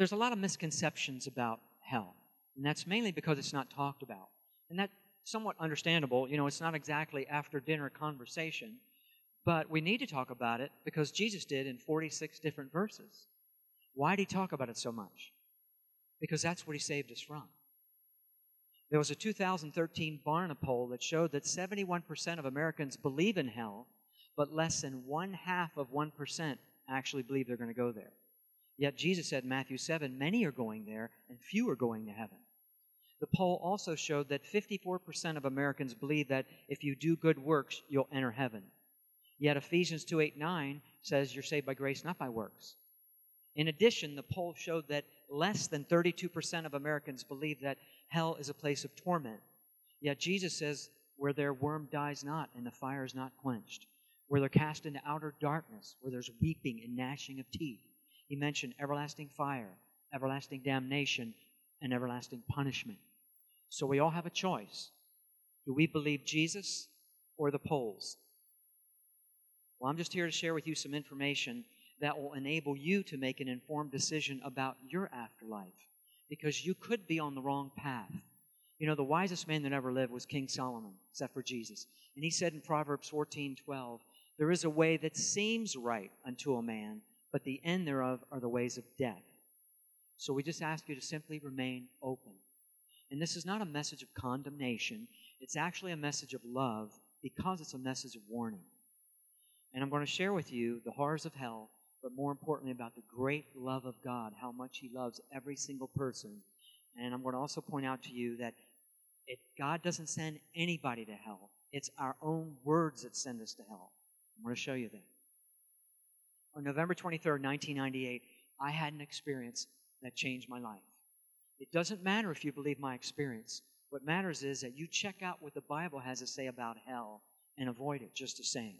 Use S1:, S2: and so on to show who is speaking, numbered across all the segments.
S1: there's a lot of misconceptions about hell, and that's mainly because it's not talked about. And that's somewhat understandable. You know, it's not exactly after dinner conversation, but we need to talk about it because Jesus did in 46 different verses. Why did he talk about it so much? Because that's what he saved us from. There was a 2013 Barna poll that showed that 71% of Americans believe in hell, but less than one half of 1% actually believe they're going to go there. Yet Jesus said in Matthew 7, many are going there and few are going to heaven. The poll also showed that 54% of Americans believe that if you do good works, you'll enter heaven. Yet Ephesians 2 8 9 says you're saved by grace, not by works. In addition, the poll showed that less than 32% of Americans believe that hell is a place of torment. Yet Jesus says, where their worm dies not and the fire is not quenched, where they're cast into outer darkness, where there's weeping and gnashing of teeth. He mentioned everlasting fire, everlasting damnation, and everlasting punishment. So we all have a choice. Do we believe Jesus or the polls? Well, I'm just here to share with you some information that will enable you to make an informed decision about your afterlife because you could be on the wrong path. You know, the wisest man that ever lived was King Solomon, except for Jesus. And he said in Proverbs 14 12, There is a way that seems right unto a man, but the end thereof are the ways of death. So we just ask you to simply remain open. And this is not a message of condemnation, it's actually a message of love because it's a message of warning. And I'm going to share with you the horrors of hell but more importantly, about the great love of God, how much He loves every single person. And I'm going to also point out to you that if God doesn't send anybody to hell, it's our own words that send us to hell. I'm going to show you that. On November 23rd, 1998, I had an experience that changed my life. It doesn't matter if you believe my experience. What matters is that you check out what the Bible has to say about hell and avoid it just the same.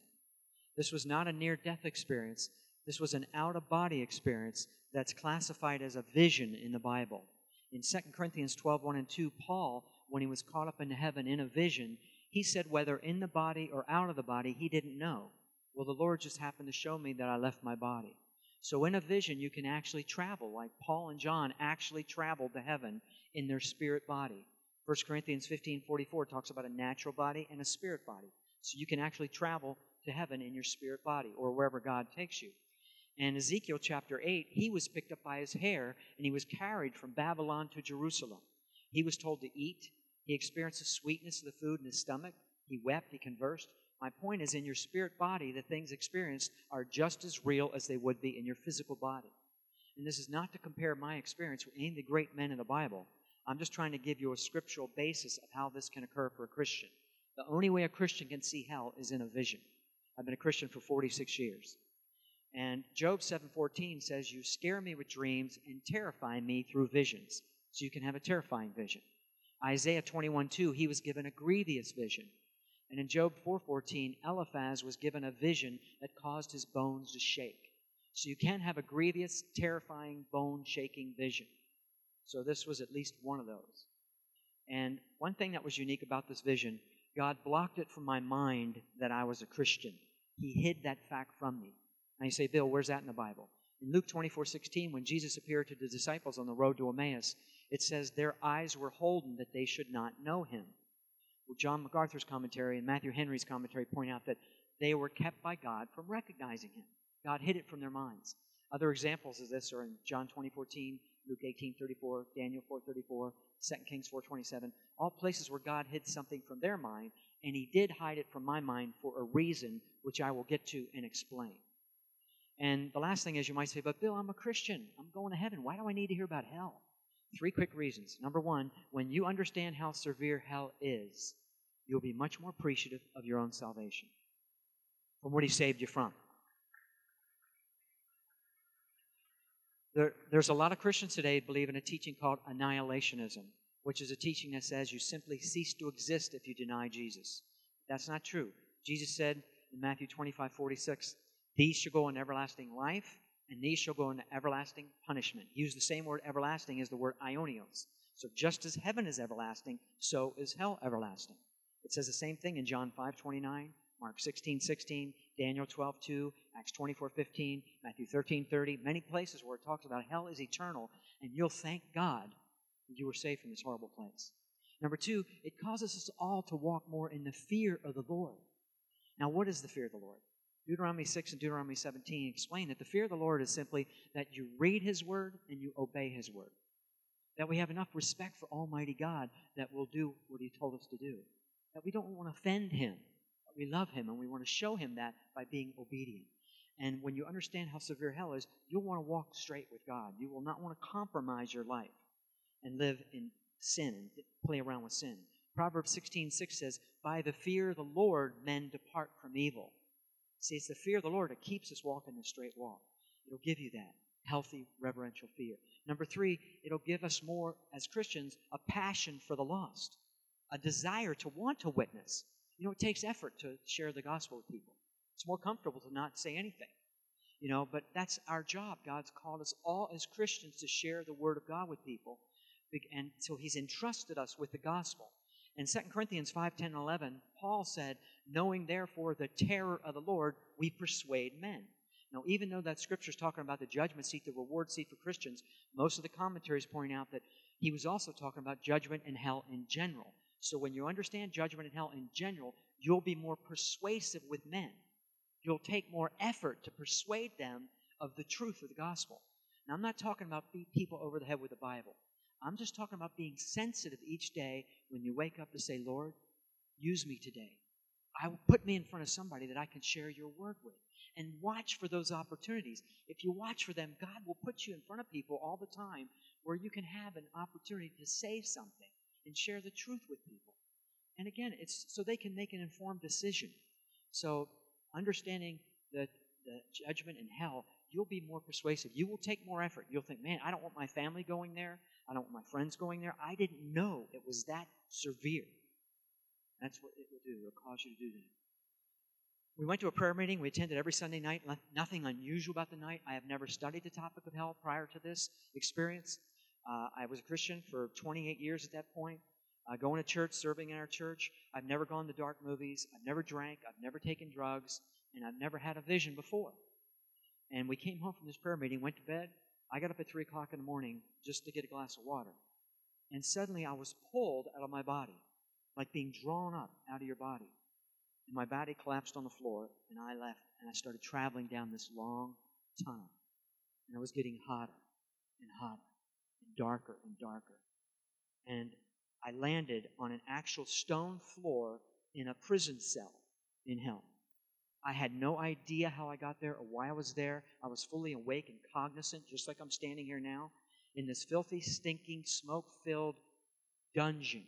S1: This was not a near death experience. This was an out of body experience that's classified as a vision in the Bible. In 2 Corinthians 12 1 and 2, Paul, when he was caught up into heaven in a vision, he said whether in the body or out of the body, he didn't know. Well, the Lord just happened to show me that I left my body. So in a vision, you can actually travel, like Paul and John actually traveled to heaven in their spirit body. 1 Corinthians 15 44 talks about a natural body and a spirit body. So you can actually travel to heaven in your spirit body or wherever God takes you. And Ezekiel chapter 8, he was picked up by his hair and he was carried from Babylon to Jerusalem. He was told to eat. He experienced the sweetness of the food in his stomach. He wept. He conversed. My point is, in your spirit body, the things experienced are just as real as they would be in your physical body. And this is not to compare my experience with any of the great men in the Bible. I'm just trying to give you a scriptural basis of how this can occur for a Christian. The only way a Christian can see hell is in a vision. I've been a Christian for 46 years. And Job 7:14 says, "You scare me with dreams and terrify me through visions." So you can have a terrifying vision. Isaiah 21:2, he was given a grievous vision. And in Job 4:14, Eliphaz was given a vision that caused his bones to shake. So you can't have a grievous, terrifying, bone-shaking vision. So this was at least one of those. And one thing that was unique about this vision, God blocked it from my mind that I was a Christian. He hid that fact from me. Now you say, Bill, where's that in the Bible? In Luke 24 16, when Jesus appeared to the disciples on the road to Emmaus, it says, Their eyes were holden that they should not know him. Well, John MacArthur's commentary and Matthew Henry's commentary point out that they were kept by God from recognizing him. God hid it from their minds. Other examples of this are in John 20, 14, Luke 18, 34, Daniel 4, 34, 2 Kings 4, 27, all places where God hid something from their mind, and he did hide it from my mind for a reason, which I will get to and explain. And the last thing is you might say, but Bill, I'm a Christian. I'm going to heaven. Why do I need to hear about hell? Three quick reasons. Number one, when you understand how severe hell is, you'll be much more appreciative of your own salvation from what He saved you from. There, there's a lot of Christians today believe in a teaching called annihilationism, which is a teaching that says you simply cease to exist if you deny Jesus. That's not true. Jesus said in Matthew 25 46, these shall go in everlasting life, and these shall go into everlasting punishment. Use the same word everlasting as the word aionios. So just as heaven is everlasting, so is hell everlasting. It says the same thing in John 5 29, Mark 16 16, Daniel 12, 2, Acts 24, 15, Matthew 13, 30, many places where it talks about hell is eternal, and you'll thank God that you were saved from this horrible place. Number two, it causes us all to walk more in the fear of the Lord. Now, what is the fear of the Lord? Deuteronomy 6 and Deuteronomy 17 explain that the fear of the Lord is simply that you read His word and you obey His word. That we have enough respect for Almighty God that we'll do what He told us to do. That we don't want to offend Him, but we love Him and we want to show Him that by being obedient. And when you understand how severe hell is, you'll want to walk straight with God. You will not want to compromise your life and live in sin and play around with sin. Proverbs 16, 6 says, By the fear of the Lord men depart from evil. See, it's the fear of the Lord that keeps us walking the straight walk. It'll give you that healthy, reverential fear. Number three, it'll give us more, as Christians, a passion for the lost, a desire to want to witness. You know, it takes effort to share the gospel with people. It's more comfortable to not say anything. You know, but that's our job. God's called us all as Christians to share the word of God with people. And so he's entrusted us with the gospel. In 2 Corinthians 5, 10, 11, Paul said, Knowing therefore the terror of the Lord, we persuade men. Now, even though that scripture is talking about the judgment seat, the reward seat for Christians, most of the commentaries point out that he was also talking about judgment and hell in general. So when you understand judgment and hell in general, you'll be more persuasive with men. You'll take more effort to persuade them of the truth of the gospel. Now, I'm not talking about beat people over the head with the Bible. I'm just talking about being sensitive each day when you wake up to say, Lord, use me today. I will put me in front of somebody that I can share your word with. And watch for those opportunities. If you watch for them, God will put you in front of people all the time where you can have an opportunity to say something and share the truth with people. And again, it's so they can make an informed decision. So understanding the, the judgment in hell, you'll be more persuasive. You will take more effort. You'll think, man, I don't want my family going there. I don't want my friends going there. I didn't know it was that severe. That's what it will do. It'll cause you to do that. We went to a prayer meeting. We attended every Sunday night. Nothing unusual about the night. I have never studied the topic of hell prior to this experience. Uh, I was a Christian for 28 years at that point, uh, going to church, serving in our church. I've never gone to dark movies. I've never drank. I've never taken drugs. And I've never had a vision before. And we came home from this prayer meeting, went to bed. I got up at 3 o'clock in the morning just to get a glass of water. And suddenly I was pulled out of my body, like being drawn up out of your body. And my body collapsed on the floor, and I left, and I started traveling down this long tunnel. And I was getting hotter and hotter and darker and darker. And I landed on an actual stone floor in a prison cell in hell. I had no idea how I got there or why I was there. I was fully awake and cognizant, just like I'm standing here now, in this filthy, stinking, smoke filled dungeon.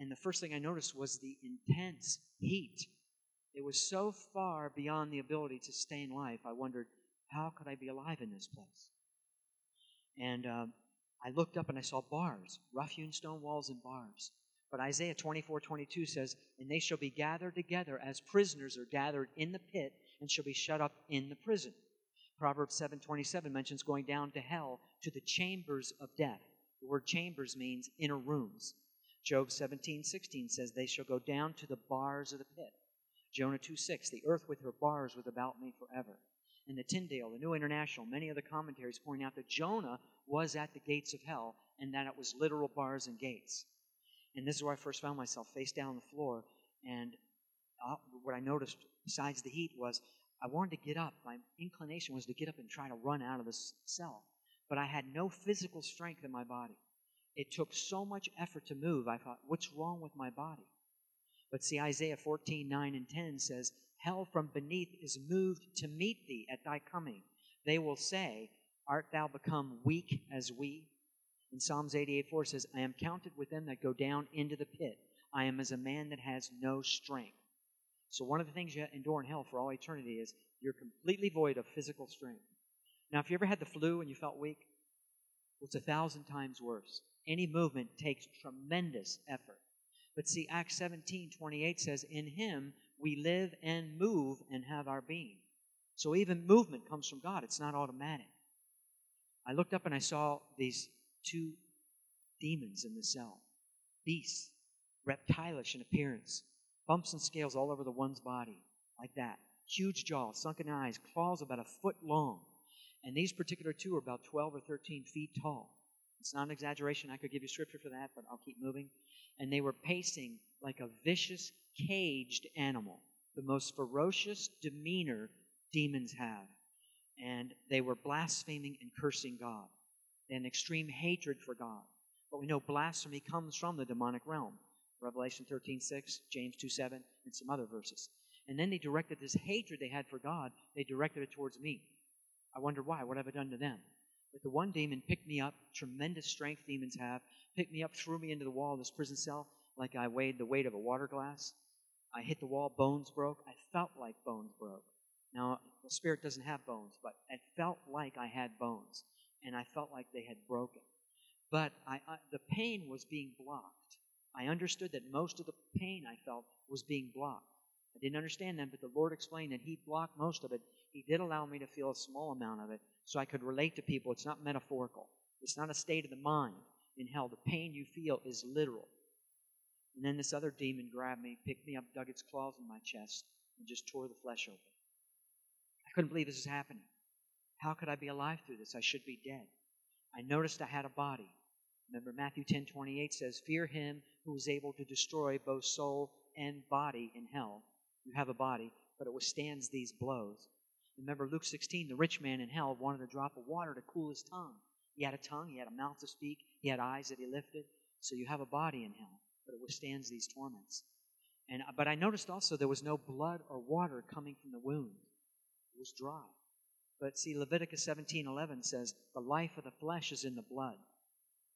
S1: And the first thing I noticed was the intense heat. It was so far beyond the ability to stay in life. I wondered, how could I be alive in this place? And um, I looked up and I saw bars, rough hewn stone walls and bars. But Isaiah 24, 22 says, And they shall be gathered together as prisoners are gathered in the pit and shall be shut up in the prison. Proverbs 7, 27 mentions going down to hell to the chambers of death. The word chambers means inner rooms. Job 17, 16 says, They shall go down to the bars of the pit. Jonah 2, 6, The earth with her bars was about me forever. And the Tyndale, the New International, many other commentaries point out that Jonah was at the gates of hell and that it was literal bars and gates. And this is where I first found myself face down on the floor. And uh, what I noticed, besides the heat, was I wanted to get up. My inclination was to get up and try to run out of the cell. But I had no physical strength in my body. It took so much effort to move. I thought, what's wrong with my body? But see, Isaiah 14, 9 and 10 says, Hell from beneath is moved to meet thee at thy coming. They will say, Art thou become weak as we? In Psalms 88 4 says, I am counted with them that go down into the pit. I am as a man that has no strength. So, one of the things you endure in hell for all eternity is you're completely void of physical strength. Now, if you ever had the flu and you felt weak, it's a thousand times worse. Any movement takes tremendous effort. But see, Acts 17 28 says, In him we live and move and have our being. So, even movement comes from God, it's not automatic. I looked up and I saw these two demons in the cell, beasts, reptilish in appearance, bumps and scales all over the one's body, like that, huge jaws, sunken eyes, claws about a foot long. And these particular two are about 12 or 13 feet tall. It's not an exaggeration. I could give you scripture for that, but I'll keep moving. And they were pacing like a vicious, caged animal, the most ferocious demeanor demons have. And they were blaspheming and cursing God, and extreme hatred for God. But we know blasphemy comes from the demonic realm. Revelation 13, 6, James 2, 7, and some other verses. And then they directed this hatred they had for God, they directed it towards me. I wonder why. What have I done to them? But the one demon picked me up, tremendous strength demons have, picked me up, threw me into the wall of this prison cell like I weighed the weight of a water glass. I hit the wall, bones broke. I felt like bones broke. Now, the spirit doesn't have bones, but it felt like I had bones, and I felt like they had broken. But I, I, the pain was being blocked. I understood that most of the pain I felt was being blocked. I didn't understand that, but the Lord explained that He blocked most of it. He did allow me to feel a small amount of it so I could relate to people. It's not metaphorical, it's not a state of the mind in hell. The pain you feel is literal. And then this other demon grabbed me, picked me up, dug its claws in my chest, and just tore the flesh open. I couldn't believe this was happening. How could I be alive through this? I should be dead. I noticed I had a body. Remember, Matthew 10 28 says, Fear him who is able to destroy both soul and body in hell. You have a body, but it withstands these blows. Remember Luke 16, the rich man in hell wanted a drop of water to cool his tongue. He had a tongue, he had a mouth to speak, he had eyes that he lifted. So you have a body in hell, but it withstands these torments. And, but I noticed also there was no blood or water coming from the wound. It was dry. But see, Leviticus 17:11 says, "The life of the flesh is in the blood."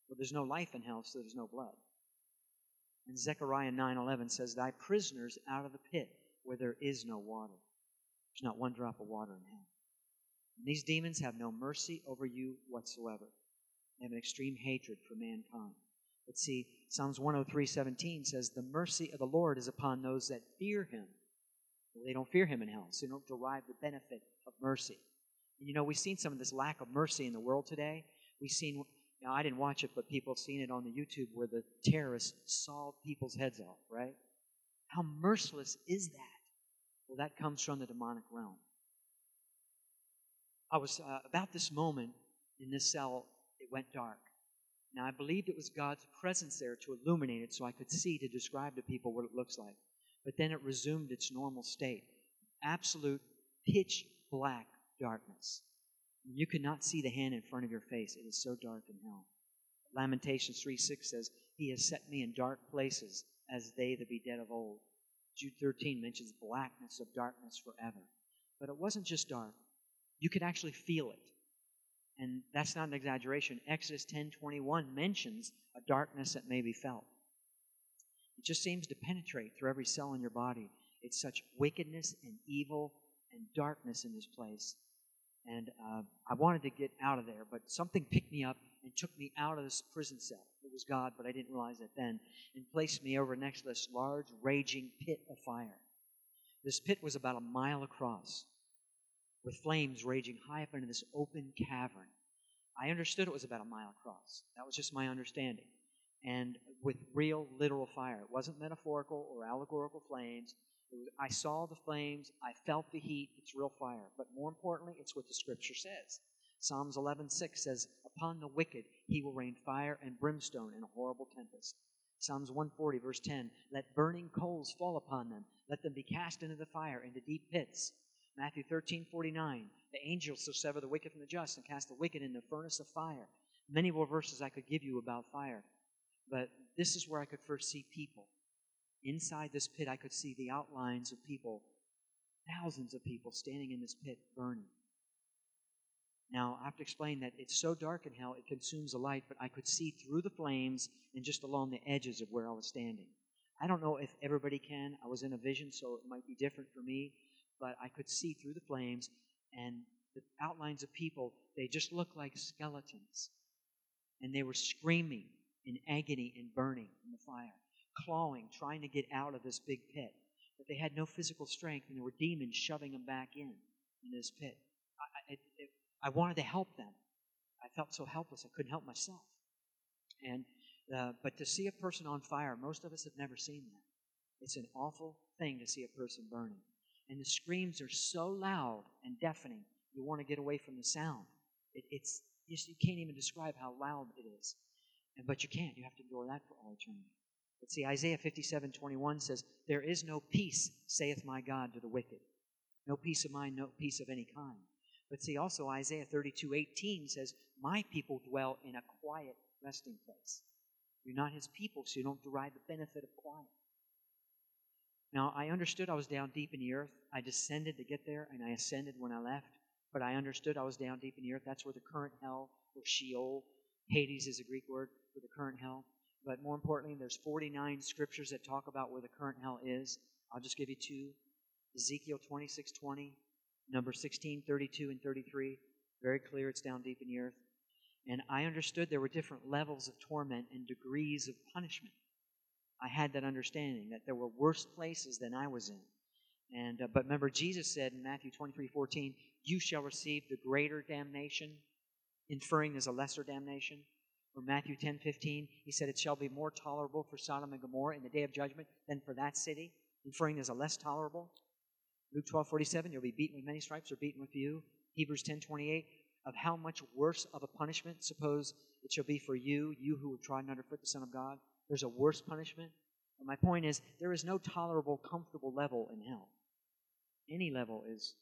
S1: Well, there's no life in hell, so there's no blood. And Zechariah 9:11 says, "Thy prisoners out of the pit where there is no water." There's not one drop of water in hell. And these demons have no mercy over you whatsoever. They have an extreme hatred for mankind. But see, Psalms 103:17 says, "The mercy of the Lord is upon those that fear Him." Well, they don't fear Him in hell, so they don't derive the benefit of mercy. And you know, we've seen some of this lack of mercy in the world today. We've seen now, I didn't watch it, but people have seen it on the YouTube where the terrorists saw people's heads off, right? How merciless is that? Well, that comes from the demonic realm. I was uh, about this moment in this cell, it went dark. Now, I believed it was God's presence there to illuminate it so I could see to describe to people what it looks like. But then it resumed its normal state absolute pitch black darkness. You could not see the hand in front of your face. It is so dark in hell. Lamentations 3 6 says, He has set me in dark places as they that be dead of old. Jude 13 mentions blackness of darkness forever. But it wasn't just dark. You could actually feel it. And that's not an exaggeration. Exodus 10:21 mentions a darkness that may be felt. It just seems to penetrate through every cell in your body. It's such wickedness and evil and darkness in this place. And uh, I wanted to get out of there, but something picked me up and took me out of this prison cell. It was God, but I didn't realize it then, and placed me over next to this large, raging pit of fire. This pit was about a mile across, with flames raging high up into this open cavern. I understood it was about a mile across. That was just my understanding. And with real, literal fire. It wasn't metaphorical or allegorical flames. I saw the flames. I felt the heat. It's real fire. But more importantly, it's what the scripture says. Psalms 11:6 says, "Upon the wicked he will rain fire and brimstone in a horrible tempest." Psalms 140 verse 10, "Let burning coals fall upon them; let them be cast into the fire, into deep pits." Matthew 13:49, "The angels shall sever the wicked from the just and cast the wicked in the furnace of fire." Many more verses I could give you about fire, but this is where I could first see people. Inside this pit, I could see the outlines of people, thousands of people standing in this pit burning. Now, I have to explain that it's so dark in hell, it consumes the light, but I could see through the flames and just along the edges of where I was standing. I don't know if everybody can. I was in a vision, so it might be different for me, but I could see through the flames and the outlines of people, they just looked like skeletons. And they were screaming in agony and burning in the fire, clawing, trying to get out of this big pit. But they had no physical strength, and there were demons shoving them back in, in this pit. I, it, it, I wanted to help them. I felt so helpless, I couldn't help myself. And uh, but to see a person on fire, most of us have never seen that. It's an awful thing to see a person burning. And the screams are so loud and deafening, you want to get away from the sound. It, it's just, you can't even describe how loud it is. And, but you can't. You have to endure that for all eternity. But see, Isaiah 57 21 says, There is no peace, saith my God, to the wicked. No peace of mind, no peace of any kind. But see, also Isaiah 32 18 says, My people dwell in a quiet resting place. You're not his people, so you don't derive the benefit of quiet. Now, I understood I was down deep in the earth. I descended to get there, and I ascended when I left. But I understood I was down deep in the earth. That's where the current hell, or Sheol, Hades is a Greek word for the current hell. But more importantly, there's 49 scriptures that talk about where the current hell is. I'll just give you two. Ezekiel 26, 20, number 16, 32, and 33. Very clear it's down deep in the earth. And I understood there were different levels of torment and degrees of punishment. I had that understanding that there were worse places than I was in. And uh, but remember, Jesus said in Matthew 23, 14, "You shall receive the greater damnation," inferring there's a lesser damnation. Or Matthew 10, 15, he said, "It shall be more tolerable for Sodom and Gomorrah in the day of judgment than for that city," inferring there's a less tolerable. Luke 12, 47, you'll be beaten with many stripes or beaten with few. Hebrews 10, 28, of how much worse of a punishment suppose it shall be for you, you who have trodden underfoot the Son of God. There's a worse punishment. But my point is, there is no tolerable, comfortable level in hell. Any level is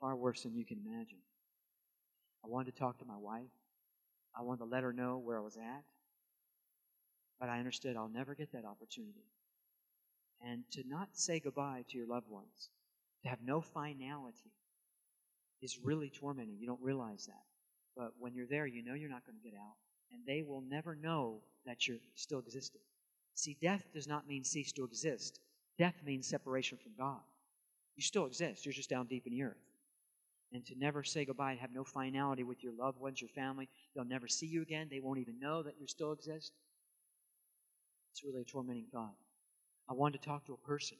S1: far worse than you can imagine. I wanted to talk to my wife. I wanted to let her know where I was at. But I understood I'll never get that opportunity. And to not say goodbye to your loved ones, to have no finality, is really tormenting. You don't realize that. But when you're there, you know you're not going to get out. And they will never know that you're still existing. See, death does not mean cease to exist. Death means separation from God. You still exist, you're just down deep in the earth. And to never say goodbye and have no finality with your loved ones, your family, they'll never see you again. They won't even know that you still exist. It's really a tormenting thought. I wanted to talk to a person,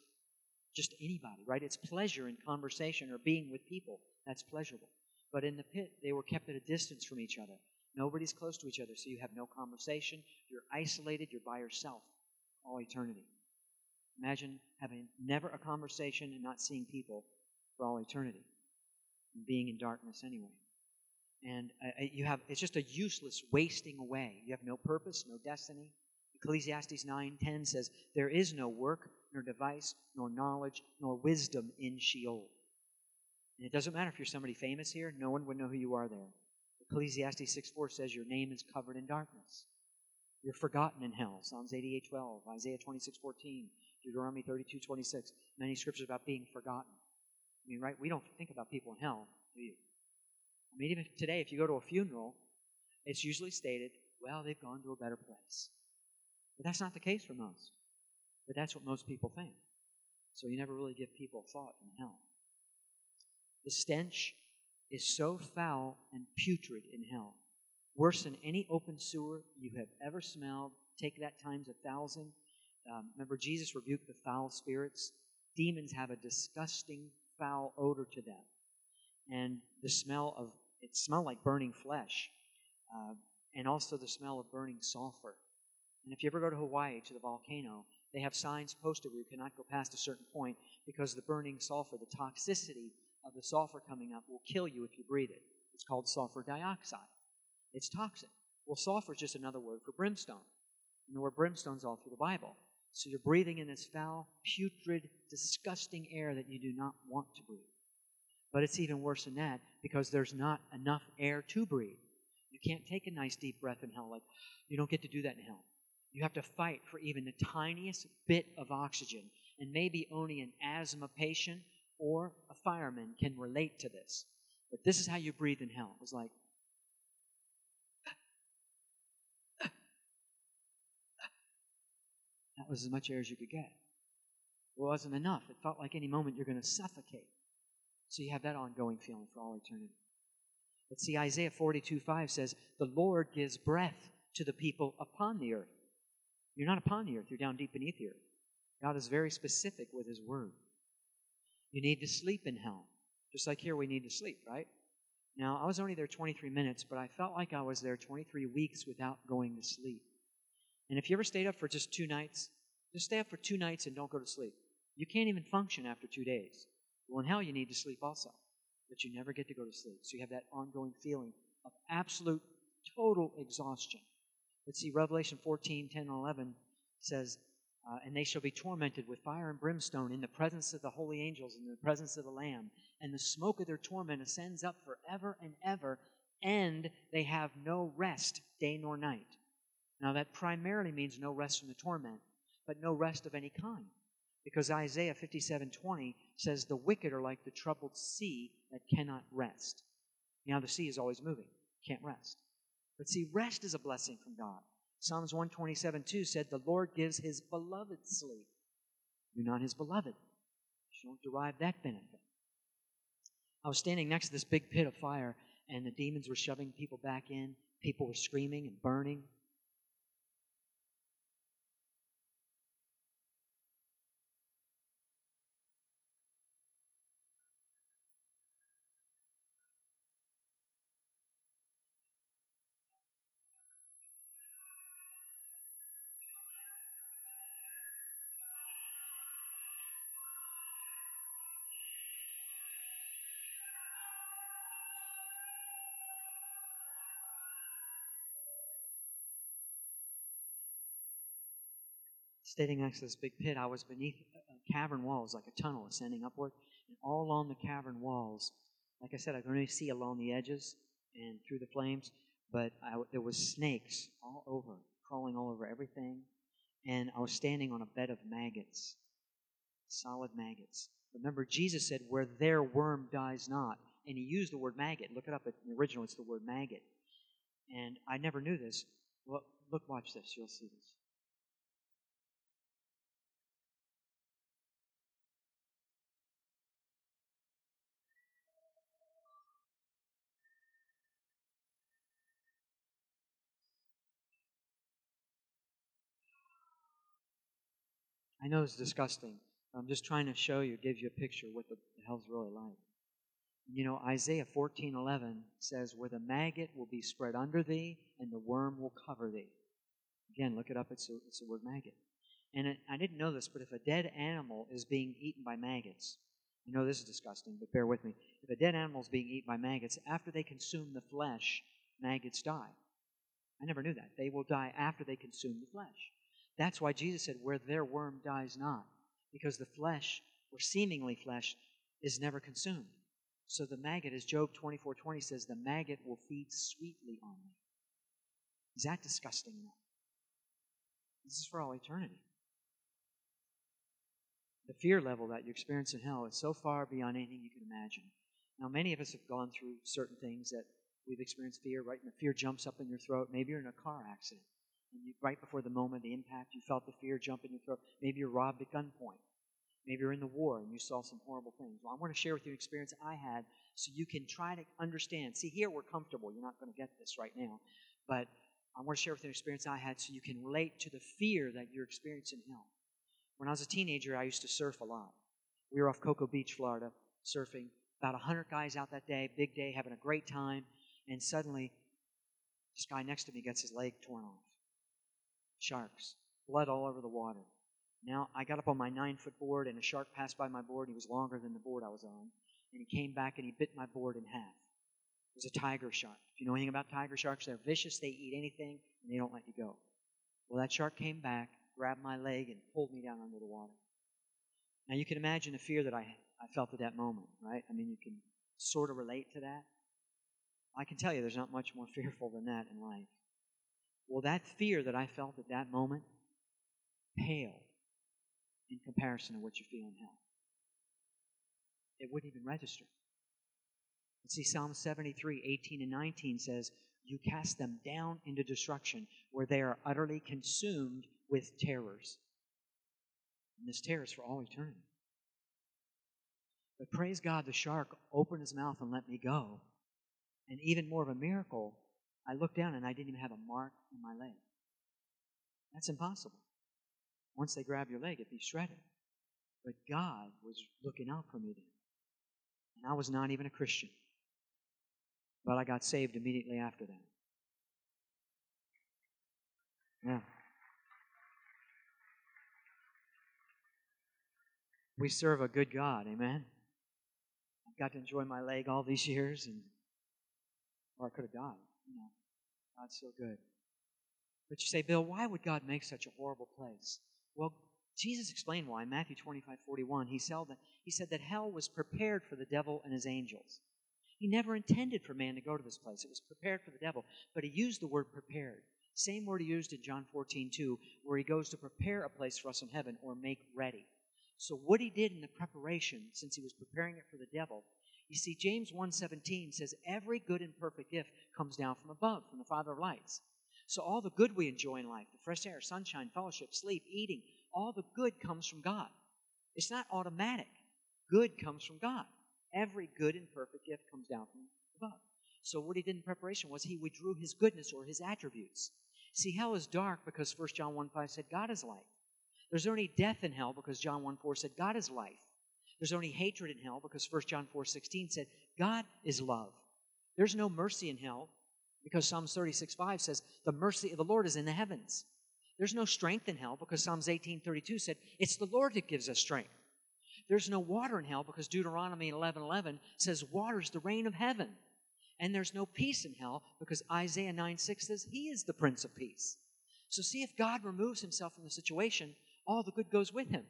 S1: just anybody, right? It's pleasure in conversation or being with people. That's pleasurable. But in the pit, they were kept at a distance from each other. Nobody's close to each other, so you have no conversation. You're isolated. You're by yourself all eternity. Imagine having never a conversation and not seeing people for all eternity and being in darkness anyway. And uh, you have it's just a useless wasting away. You have no purpose, no destiny. Ecclesiastes 9:10 says, "There is no work, nor device, nor knowledge, nor wisdom in Sheol." And it doesn't matter if you're somebody famous here; no one would know who you are there. Ecclesiastes 6:4 says, "Your name is covered in darkness." You're forgotten in hell. Psalms 88:12, Isaiah 26:14, Deuteronomy 32:26. Many scriptures about being forgotten. I mean, right? We don't think about people in hell, do you? I mean, even today, if you go to a funeral, it's usually stated, well, they've gone to a better place. But that's not the case for most. But that's what most people think. So you never really give people thought in hell. The stench is so foul and putrid in hell worse than any open sewer you have ever smelled. Take that times a thousand. Um, remember, Jesus rebuked the foul spirits. Demons have a disgusting, foul odor to them. And the smell of it smelled like burning flesh, uh, and also the smell of burning sulfur. And if you ever go to Hawaii to the volcano, they have signs posted where you cannot go past a certain point because the burning sulfur, the toxicity of the sulfur coming up, will kill you if you breathe it. It's called sulfur dioxide. It's toxic. Well, sulfur is just another word for brimstone. And the word brimstone is all through the Bible. So you're breathing in this foul, putrid, disgusting air that you do not want to breathe. But it's even worse than that because there's not enough air to breathe. You can't take a nice deep breath in hell. Like, you don't get to do that in hell. You have to fight for even the tiniest bit of oxygen. And maybe only an asthma patient or a fireman can relate to this. But this is how you breathe in hell. It was like, That was as much air as you could get. It wasn't enough. It felt like any moment you're going to suffocate. So you have that ongoing feeling for all eternity. But see, Isaiah 42 5 says, The Lord gives breath to the people upon the earth. You're not upon the earth, you're down deep beneath the earth. God is very specific with His word. You need to sleep in hell. Just like here, we need to sleep, right? Now, I was only there 23 minutes, but I felt like I was there 23 weeks without going to sleep. And if you ever stayed up for just two nights, just stay up for two nights and don't go to sleep. You can't even function after two days. Well, in hell, you need to sleep also, but you never get to go to sleep. So you have that ongoing feeling of absolute, total exhaustion. Let's see, Revelation 14, 10, and 11 says, uh, And they shall be tormented with fire and brimstone in the presence of the holy angels and in the presence of the Lamb. And the smoke of their torment ascends up forever and ever, and they have no rest day nor night. Now, that primarily means no rest from the torment, but no rest of any kind. Because Isaiah 57:20 says the wicked are like the troubled sea that cannot rest. Now the sea is always moving, can't rest. But see, rest is a blessing from God. Psalms 127 2 said, The Lord gives his beloved sleep. You're not his beloved. You don't derive that benefit. I was standing next to this big pit of fire, and the demons were shoving people back in. People were screaming and burning. Standing next to this big pit, I was beneath a cavern walls, like a tunnel ascending upward. And all along the cavern walls, like I said, I could only see along the edges and through the flames, but I, there was snakes all over, crawling all over everything. And I was standing on a bed of maggots, solid maggots. Remember, Jesus said, where their worm dies not. And he used the word maggot. Look it up. In the original, it's the word maggot. And I never knew this. Well, look, watch this. You'll see this. I know it's disgusting. I'm just trying to show you, give you a picture what the, the hell's really like. You know, Isaiah 14:11 says, "Where the maggot will be spread under thee, and the worm will cover thee." Again, look it up. It's a, it's the word maggot. And it, I didn't know this, but if a dead animal is being eaten by maggots, I know this is disgusting, but bear with me. If a dead animal is being eaten by maggots, after they consume the flesh, maggots die. I never knew that. They will die after they consume the flesh. That's why Jesus said, Where their worm dies not, because the flesh, or seemingly flesh, is never consumed. So the maggot, as Job 24 20 says, the maggot will feed sweetly on me. Is that disgusting enough? This is for all eternity. The fear level that you experience in hell is so far beyond anything you can imagine. Now, many of us have gone through certain things that we've experienced fear, right? And the fear jumps up in your throat. Maybe you're in a car accident. You, right before the moment, the impact, you felt the fear jump in your throat. Maybe you're robbed at gunpoint. Maybe you're in the war and you saw some horrible things. Well, I want to share with you an experience I had so you can try to understand. See, here we're comfortable. You're not going to get this right now. But I want to share with you an experience I had so you can relate to the fear that you're experiencing now. When I was a teenager, I used to surf a lot. We were off Cocoa Beach, Florida, surfing. About 100 guys out that day, big day, having a great time. And suddenly, this guy next to me gets his leg torn off sharks, blood all over the water. Now, I got up on my nine foot board, and a shark passed by my board. He was longer than the board I was on. And he came back and he bit my board in half. It was a tiger shark. If you know anything about tiger sharks, they're vicious. They eat anything, and they don't let you go. Well, that shark came back, grabbed my leg, and pulled me down under the water. Now, you can imagine the fear that I, I felt at that moment, right? I mean, you can sort of relate to that. I can tell you there's not much more fearful than that in life. Well, that fear that I felt at that moment paled in comparison to what you feel in hell. It wouldn't even register. But see, Psalm 73, 18 and 19 says, You cast them down into destruction, where they are utterly consumed with terrors. And this terror is for all eternity. But praise God, the shark opened his mouth and let me go. And even more of a miracle, I looked down and I didn't even have a mark in my leg. That's impossible. Once they grab your leg, it'd be shredded. But God was looking out for me then. And I was not even a Christian. But I got saved immediately after that. Yeah. We serve a good God, amen? I got to enjoy my leg all these years, and or I could have died. You know, God's so good. But you say, Bill, why would God make such a horrible place? Well, Jesus explained why. In Matthew 25, 41, he said, that, he said that hell was prepared for the devil and his angels. He never intended for man to go to this place. It was prepared for the devil. But he used the word prepared. Same word he used in John 14, 2, where he goes to prepare a place for us in heaven or make ready. So what he did in the preparation, since he was preparing it for the devil, you see, James 1.17 says, every good and perfect gift comes down from above, from the Father of lights. So all the good we enjoy in life, the fresh air, sunshine, fellowship, sleep, eating, all the good comes from God. It's not automatic. Good comes from God. Every good and perfect gift comes down from above. So what he did in preparation was he withdrew his goodness or his attributes. See, hell is dark because 1 John 1 5 said God is light. There's only death in hell because John 1 4 said God is life. There's only hatred in hell because 1 John 4 16 said God is love. There's no mercy in hell because Psalms 36 5 says the mercy of the Lord is in the heavens. There's no strength in hell because Psalms 18 32 said it's the Lord that gives us strength. There's no water in hell because Deuteronomy 11 11 says water's the rain of heaven. And there's no peace in hell because Isaiah 9 6 says he is the Prince of Peace. So see if God removes himself from the situation, all the good goes with him.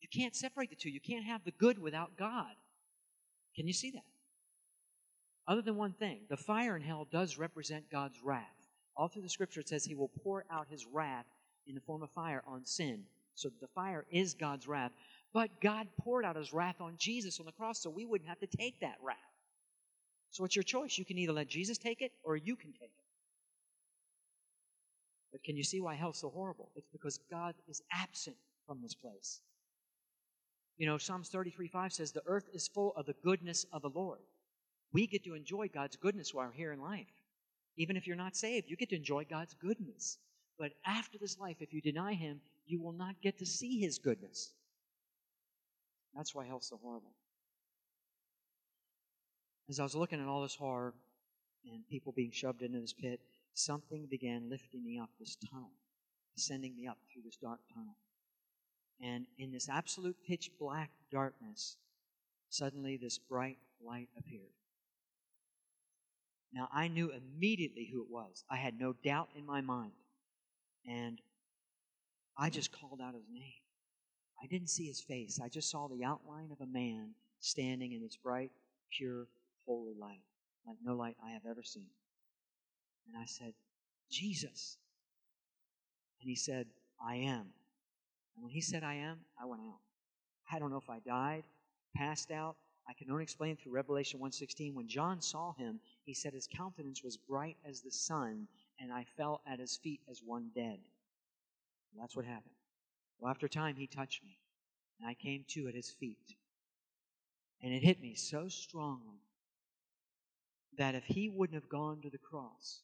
S1: You can't separate the two. You can't have the good without God. Can you see that? Other than one thing, the fire in hell does represent God's wrath. All through the scripture it says he will pour out his wrath in the form of fire on sin. So the fire is God's wrath. But God poured out his wrath on Jesus on the cross so we wouldn't have to take that wrath. So it's your choice. You can either let Jesus take it or you can take it. But can you see why hell's so horrible? It's because God is absent from this place. You know, Psalms 33 5 says, The earth is full of the goodness of the Lord. We get to enjoy God's goodness while we're here in life. Even if you're not saved, you get to enjoy God's goodness. But after this life, if you deny Him, you will not get to see His goodness. That's why hell's so horrible. As I was looking at all this horror and people being shoved into this pit, something began lifting me up this tunnel, sending me up through this dark tunnel. And in this absolute pitch black darkness, suddenly this bright light appeared. Now, I knew immediately who it was. I had no doubt in my mind. And I just called out his name. I didn't see his face. I just saw the outline of a man standing in this bright, pure, holy light, like no light I have ever seen. And I said, Jesus. And he said, I am. And when he said, I am, I went out. I don't know if I died, passed out. I can only explain through Revelation 1.16. When John saw him, he said his countenance was bright as the sun, and I fell at his feet as one dead. That's what happened. Well, after time, he touched me, and I came to at his feet. And it hit me so strongly that if he wouldn't have gone to the cross,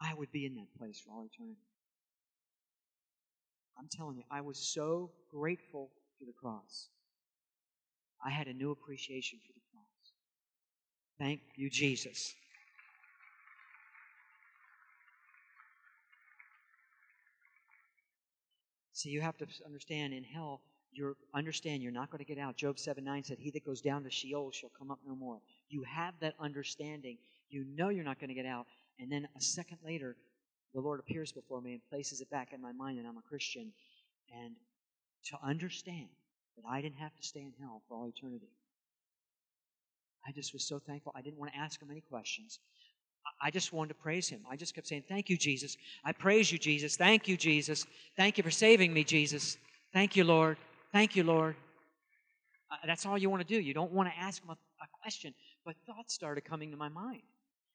S1: I would be in that place for all eternity. I'm telling you, I was so grateful for the cross. I had a new appreciation for the cross. Thank you, Jesus. See, you have to understand in hell, you understand you're not going to get out. Job 7 9 said, He that goes down to Sheol shall come up no more. You have that understanding. You know you're not going to get out. And then a second later, the Lord appears before me and places it back in my mind that I'm a Christian. And to understand that I didn't have to stay in hell for all eternity. I just was so thankful. I didn't want to ask him any questions. I just wanted to praise him. I just kept saying, Thank you, Jesus. I praise you, Jesus. Thank you, Jesus. Thank you for saving me, Jesus. Thank you, Lord. Thank you, Lord. Uh, that's all you want to do. You don't want to ask him a, a question, but thoughts started coming to my mind.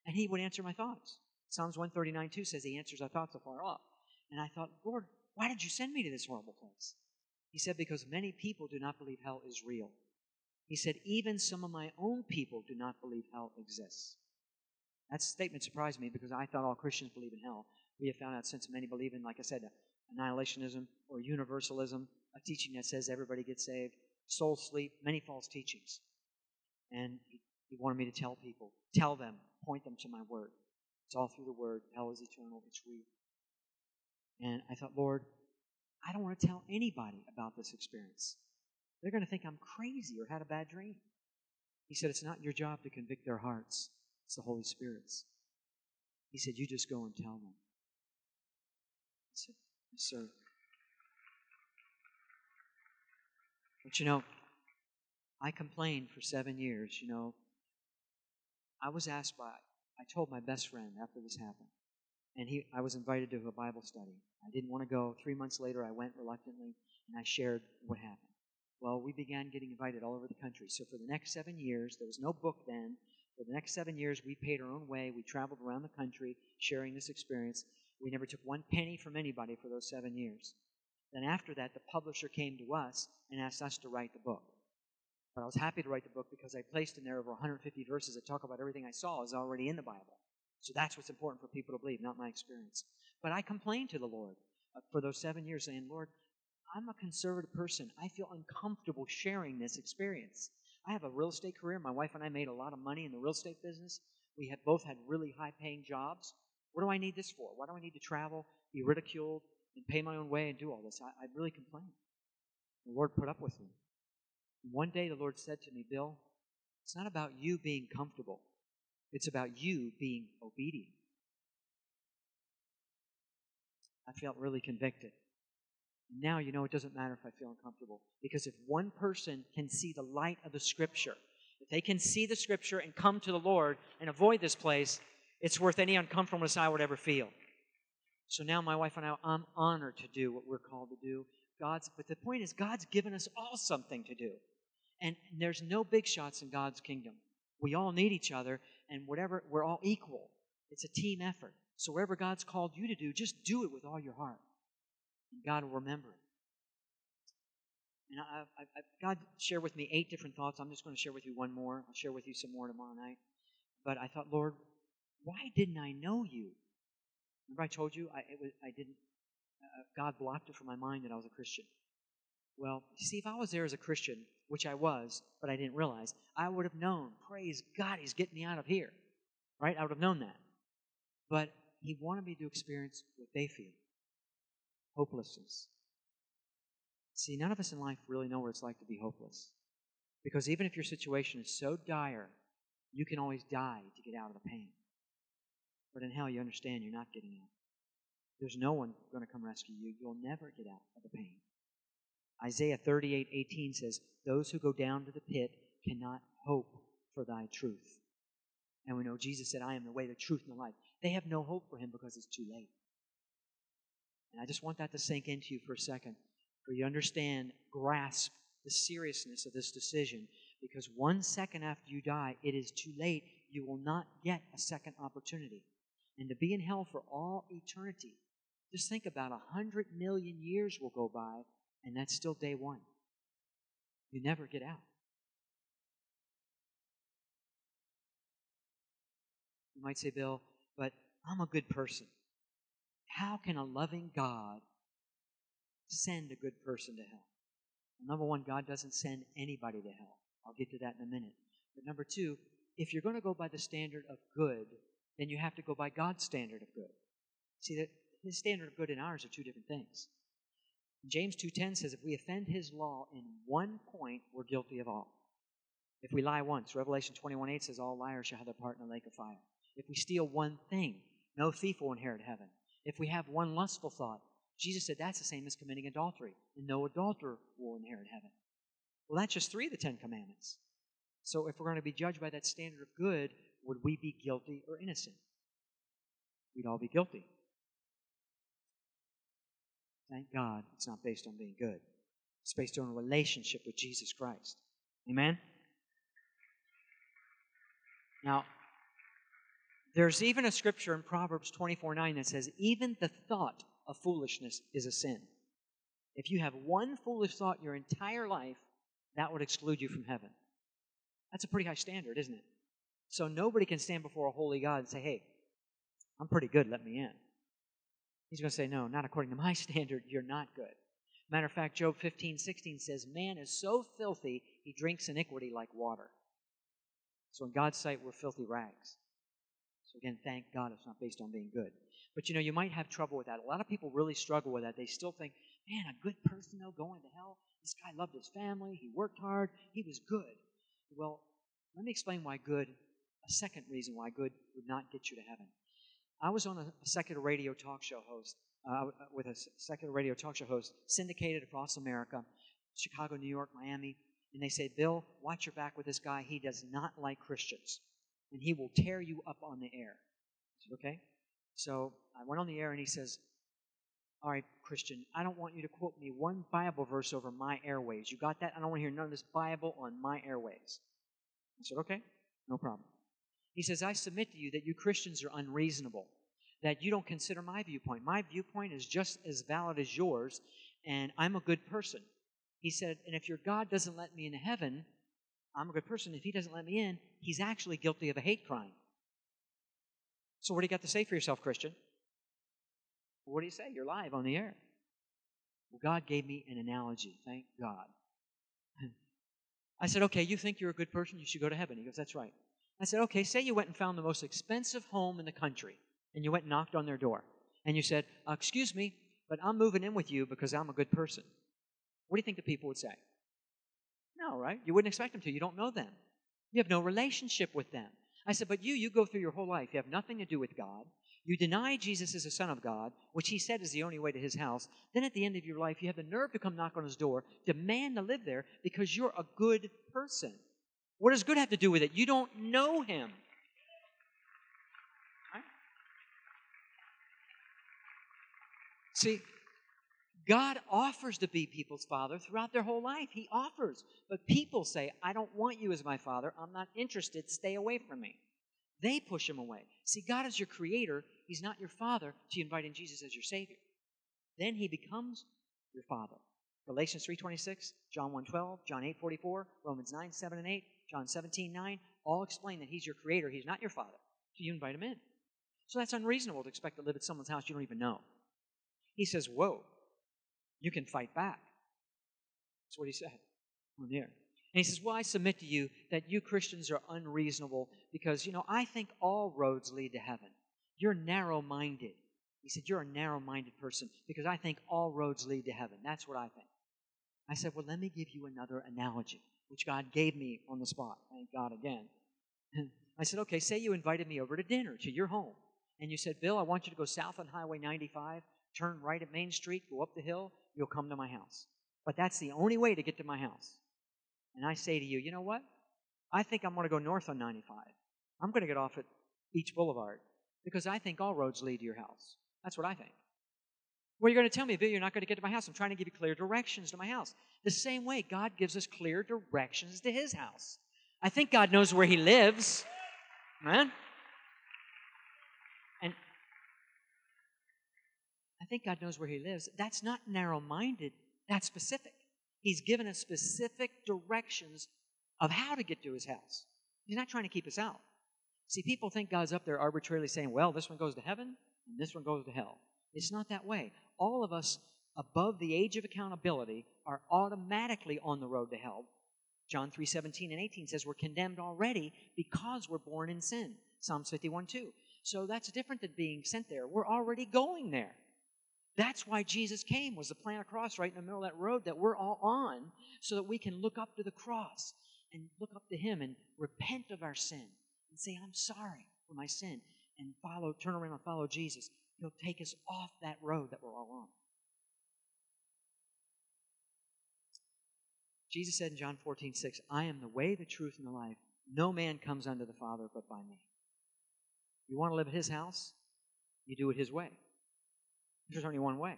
S1: And he would answer my thoughts. Psalms 139 2 says he answers our thoughts afar off. And I thought, Lord, why did you send me to this horrible place? He said, Because many people do not believe hell is real. He said, Even some of my own people do not believe hell exists. That statement surprised me because I thought all Christians believe in hell. We have found out since many believe in, like I said, annihilationism or universalism, a teaching that says everybody gets saved, soul sleep, many false teachings. And he, wanted me to tell people, tell them, point them to my word. It's all through the word. Hell is eternal, it's real. And I thought, Lord, I don't want to tell anybody about this experience. They're going to think I'm crazy or had a bad dream. He said, It's not your job to convict their hearts, it's the Holy Spirit's. He said, You just go and tell them. I said, sir. But you know, I complained for seven years. You know, I was asked by, I told my best friend after this happened, and he, I was invited to a Bible study. I didn't want to go. Three months later, I went reluctantly, and I shared what happened. Well, we began getting invited all over the country. So for the next seven years, there was no book then. For the next seven years, we paid our own way. We traveled around the country sharing this experience. We never took one penny from anybody for those seven years. Then after that, the publisher came to us and asked us to write the book. But I was happy to write the book because I placed in there over 150 verses that talk about everything I saw is already in the Bible. So that's what's important for people to believe, not my experience. But I complained to the Lord uh, for those seven years, saying, Lord, I'm a conservative person. I feel uncomfortable sharing this experience. I have a real estate career. My wife and I made a lot of money in the real estate business. We had both had really high paying jobs. What do I need this for? Why do I need to travel, be ridiculed, and pay my own way and do all this? I, I really complained. The Lord put up with me. One day the Lord said to me, Bill, it's not about you being comfortable. It's about you being obedient. I felt really convicted. Now you know it doesn't matter if I feel uncomfortable. Because if one person can see the light of the Scripture, if they can see the Scripture and come to the Lord and avoid this place, it's worth any uncomfortableness I would ever feel. So now my wife and I, I'm honored to do what we're called to do. God's, but the point is, God's given us all something to do. And there's no big shots in God's kingdom. We all need each other, and whatever, we're all equal. It's a team effort. So wherever God's called you to do, just do it with all your heart. And God will remember it. And I, I, I, God shared with me eight different thoughts. I'm just going to share with you one more. I'll share with you some more tomorrow night. But I thought, Lord, why didn't I know you? Remember I told you I, was, I didn't, uh, God blocked it from my mind that I was a Christian. Well, see, if I was there as a Christian, which I was, but I didn't realize, I would have known, praise God, He's getting me out of here. Right? I would have known that. But He wanted me to experience what they feel hopelessness. See, none of us in life really know what it's like to be hopeless. Because even if your situation is so dire, you can always die to get out of the pain. But in hell, you understand you're not getting out. There's no one going to come rescue you. You'll never get out of the pain. Isaiah 38 18 says, Those who go down to the pit cannot hope for thy truth. And we know Jesus said, I am the way, the truth, and the life. They have no hope for him because it's too late. And I just want that to sink into you for a second, for you understand, grasp the seriousness of this decision. Because one second after you die, it is too late. You will not get a second opportunity. And to be in hell for all eternity, just think about a hundred million years will go by, and that's still day one. You never get out. You might say, Bill, but I'm a good person. How can a loving God send a good person to hell? Well, number one, God doesn't send anybody to hell. I'll get to that in a minute. But number two, if you're going to go by the standard of good, then you have to go by God's standard of good. See that his standard of good and ours are two different things. James 2:10 says if we offend his law in one point, we're guilty of all. If we lie once, Revelation 21:8 says all liars shall have their part in the lake of fire. If we steal one thing, no thief will inherit heaven. If we have one lustful thought, Jesus said that's the same as committing adultery, and no adulterer will inherit heaven. Well, that's just three of the Ten Commandments. So if we're going to be judged by that standard of good, would we be guilty or innocent? We'd all be guilty. Thank God it's not based on being good. It's based on a relationship with Jesus Christ. Amen? Now, there's even a scripture in Proverbs 24 9 that says, even the thought of foolishness is a sin. If you have one foolish thought your entire life, that would exclude you from heaven. That's a pretty high standard, isn't it? So nobody can stand before a holy God and say, hey, I'm pretty good, let me in. He's going to say, no, not according to my standard, you're not good. Matter of fact, Job 15, 16 says, man is so filthy, he drinks iniquity like water. So in God's sight, we're filthy rags. So again, thank God it's not based on being good. But you know, you might have trouble with that. A lot of people really struggle with that. They still think, man, a good person, though, going to hell. This guy loved his family. He worked hard. He was good. Well, Let me explain why good, a second reason why good would not get you to heaven. I was on a, secular radio talk show host, uh, with a secular radio talk show host, syndicated across America, Chicago, New York, Miami, and they say, Bill, watch your back with this guy. He does not like Christians, and he will tear you up on the air. Said, okay. So I went on the air, and he says, all right, Christian, I don't want you to quote me one Bible verse over my airways. You got that? I don't want to hear none of this Bible on my airways. I said, okay, no problem. He says, I submit to you that you Christians are unreasonable, that you don't consider my viewpoint. My viewpoint is just as valid as yours, and I'm a good person. He said, and if your God doesn't let me into heaven, I'm a good person. If he doesn't let me in, he's actually guilty of a hate crime. So, what do you got to say for yourself, Christian? what do you say? You're live on the air. Well, God gave me an analogy. Thank God. I said, okay, you think you're a good person, you should go to heaven. He goes, that's right. I said, okay, say you went and found the most expensive home in the country, and you went and knocked on their door, and you said, uh, excuse me, but I'm moving in with you because I'm a good person. What do you think the people would say? No, right? You wouldn't expect them to. You don't know them. You have no relationship with them. I said, but you, you go through your whole life. You have nothing to do with God. You deny Jesus as the Son of God, which he said is the only way to his house. Then at the end of your life, you have the nerve to come knock on his door, demand to live there because you're a good person. What does good have to do with it? You don't know him. Right? See, God offers to be people's father throughout their whole life. He offers. But people say, I don't want you as my father. I'm not interested. Stay away from me. They push him away. See, God is your creator. He's not your father to invite in Jesus as your savior. Then he becomes your father. Galatians 3.26, John 1.12, John 8.44, Romans 9, 7, and 8, John 17, 9, all explain that he's your creator. He's not your father. So you invite him in. So that's unreasonable to expect to live at someone's house you don't even know. He says, whoa, you can fight back. That's what he said on the air. And he says, Well, I submit to you that you Christians are unreasonable because, you know, I think all roads lead to heaven. You're narrow minded. He said, You're a narrow minded person because I think all roads lead to heaven. That's what I think. I said, Well, let me give you another analogy, which God gave me on the spot. Thank God again. I said, Okay, say you invited me over to dinner to your home. And you said, Bill, I want you to go south on Highway 95, turn right at Main Street, go up the hill, you'll come to my house. But that's the only way to get to my house and I say to you, you know what? I think I'm going to go north on 95. I'm going to get off at Beach Boulevard because I think all roads lead to your house. That's what I think. Well, you're going to tell me, Bill, you're not going to get to my house. I'm trying to give you clear directions to my house. The same way God gives us clear directions to his house. I think God knows where he lives. Man. And I think God knows where he lives. That's not narrow minded, that's specific. He's given us specific directions of how to get to his house. He's not trying to keep us out. See, people think God's up there arbitrarily saying, well, this one goes to heaven and this one goes to hell. It's not that way. All of us above the age of accountability are automatically on the road to hell. John 3 17 and 18 says we're condemned already because we're born in sin. Psalms 51 2. So that's different than being sent there. We're already going there. That's why Jesus came, was to plant a cross right in the middle of that road that we're all on, so that we can look up to the cross and look up to Him and repent of our sin and say, I'm sorry for my sin, and follow, turn around and follow Jesus. He'll take us off that road that we're all on. Jesus said in John 14, 6, I am the way, the truth, and the life. No man comes unto the Father but by me. You want to live at His house? You do it His way. There's only one way.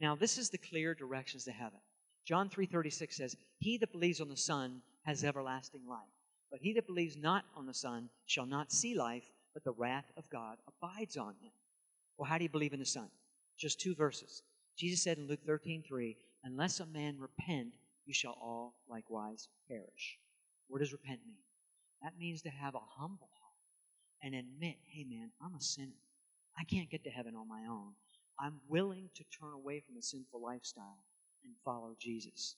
S1: Now, this is the clear directions to heaven. John 3:36 says, "He that believes on the Son has everlasting life, but he that believes not on the Son shall not see life, but the wrath of God abides on him." Well, how do you believe in the Son? Just two verses. Jesus said in Luke 13:3, "Unless a man repent, you shall all likewise perish." What does repent mean? That means to have a humble heart and admit, "Hey man, I'm a sinner. I can't get to heaven on my own. I'm willing to turn away from a sinful lifestyle and follow Jesus.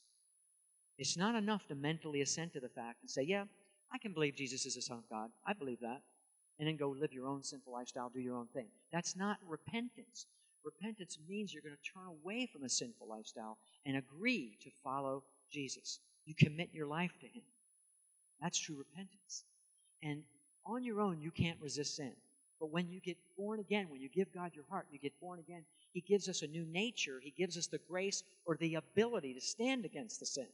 S1: It's not enough to mentally assent to the fact and say, yeah, I can believe Jesus is the Son of God. I believe that. And then go live your own sinful lifestyle, do your own thing. That's not repentance. Repentance means you're going to turn away from a sinful lifestyle and agree to follow Jesus. You commit your life to Him. That's true repentance. And on your own, you can't resist sin. But when you get born again, when you give God your heart, you get born again, He gives us a new nature. He gives us the grace or the ability to stand against the sin.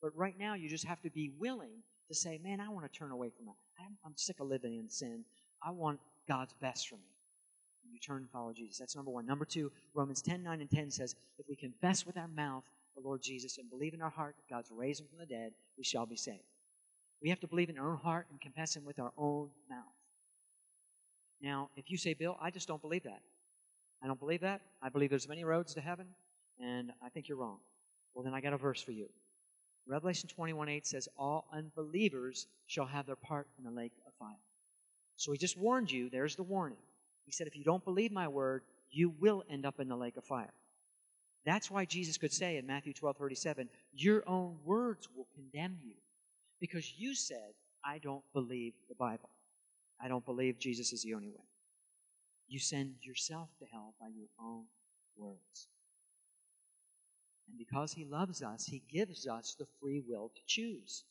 S1: But right now, you just have to be willing to say, man, I want to turn away from that. I'm, I'm sick of living in sin. I want God's best for me. And you turn and follow Jesus. That's number one. Number two, Romans 10 9 and 10 says, if we confess with our mouth the Lord Jesus and believe in our heart that God's raised him from the dead, we shall be saved. We have to believe in our own heart and confess him with our own mouth. Now, if you say, Bill, I just don't believe that. I don't believe that. I believe there's many roads to heaven, and I think you're wrong. Well, then I got a verse for you. Revelation 21 8 says, All unbelievers shall have their part in the lake of fire. So he just warned you, there's the warning. He said, If you don't believe my word, you will end up in the lake of fire. That's why Jesus could say in Matthew 12 37, Your own words will condemn you. Because you said, I don't believe the Bible. I don't believe Jesus is the only way. You send yourself to hell by your own words. And because He loves us, He gives us the free will to choose.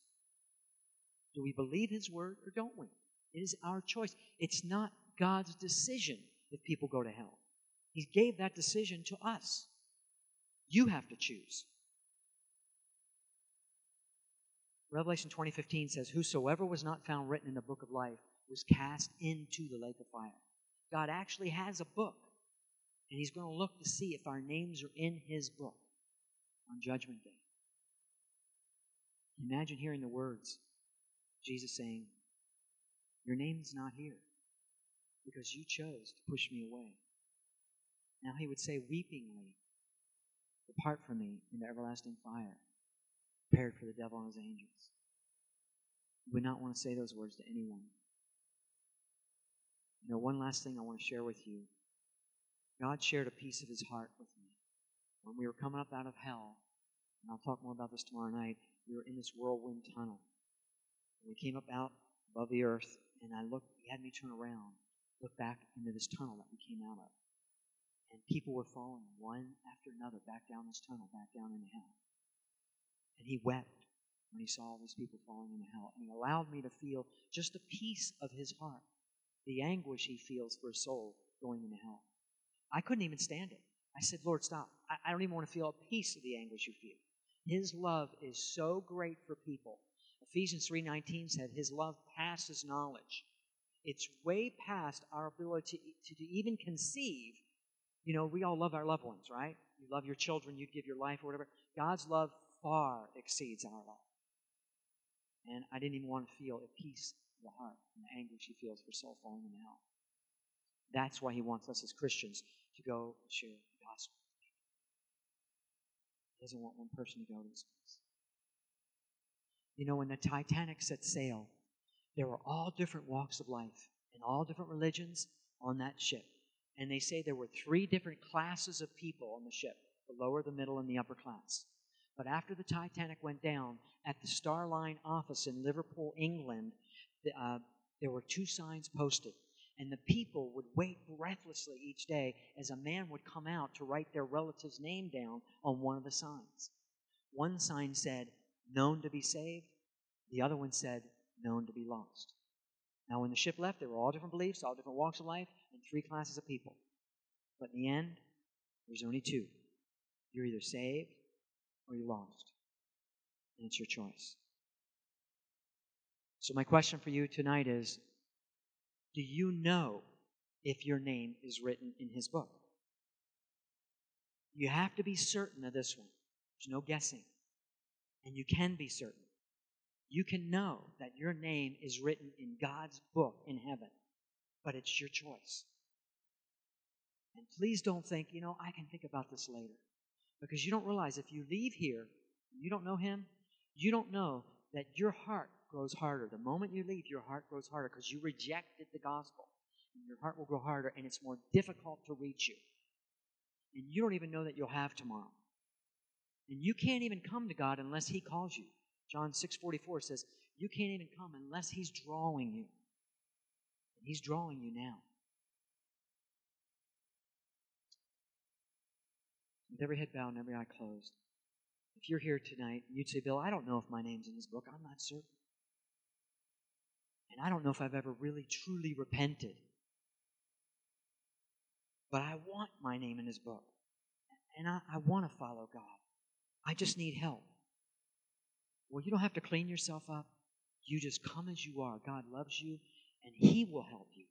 S1: Do we believe His word or don't we? It is our choice. It's not God's decision if people go to hell. He gave that decision to us. You have to choose. Revelation 20:15 says, "Whosoever was not found written in the book of life was cast into the lake of fire." God actually has a book, and He's going to look to see if our names are in His book on Judgment Day. Imagine hearing the words Jesus saying, Your name's not here because you chose to push me away. Now He would say weepingly, Depart from me into everlasting fire, prepared for the devil and his angels. You would not want to say those words to anyone. You know, one last thing I want to share with you. God shared a piece of his heart with me. When we were coming up out of hell, and I'll talk more about this tomorrow night, we were in this whirlwind tunnel. And we came up out above the earth, and I looked, he had me turn around, look back into this tunnel that we came out of. And people were falling one after another back down this tunnel, back down into hell. And he wept when he saw all these people falling into hell. And he allowed me to feel just a piece of his heart, the anguish he feels for a soul going into hell. I couldn't even stand it. I said, Lord, stop. I, I don't even want to feel a piece of the anguish you feel. His love is so great for people. Ephesians 3:19 said his love passes knowledge. It's way past our ability to, to even conceive you know, we all love our loved ones, right? You love your children, you'd give your life or whatever. God's love far exceeds our love. And I didn't even want to feel a piece of the heart and the anguish he feels for soul falling in hell. That's why he wants us as Christians to go and share the gospel. He doesn't want one person to go to this place. You know, when the Titanic set sail, there were all different walks of life and all different religions on that ship and they say there were three different classes of people on the ship the lower, the middle, and the upper class. But after the Titanic went down, at the Starline office in Liverpool, England, uh, there were two signs posted. And the people would wait breathlessly each day as a man would come out to write their relative's name down on one of the signs. One sign said, known to be saved. The other one said, known to be lost. Now, when the ship left, there were all different beliefs, all different walks of life, and three classes of people. But in the end, there's only two. You're either saved or you're lost. And it's your choice. So, my question for you tonight is Do you know if your name is written in His book? You have to be certain of this one. There's no guessing. And you can be certain you can know that your name is written in God's book in heaven, but it's your choice. And please don't think, you know, I can think about this later. Because you don't realize if you leave here, you don't know Him, you don't know that your heart grows harder. The moment you leave, your heart grows harder because you rejected the gospel. And your heart will grow harder, and it's more difficult to reach you. And you don't even know that you'll have tomorrow. And you can't even come to God unless He calls you. John 6:44 says, "You can't even come unless he's drawing you." And he's drawing you now. With every head bowed and every eye closed. If you're here tonight you'd say, Bill, I don't know if my name's in this book, I'm not certain. And I don't know if I've ever really truly repented. But I want my name in his book. And I, I want to follow God. I just need help. Well, you don't have to clean yourself up. You just come as you are. God loves you, and He will help you.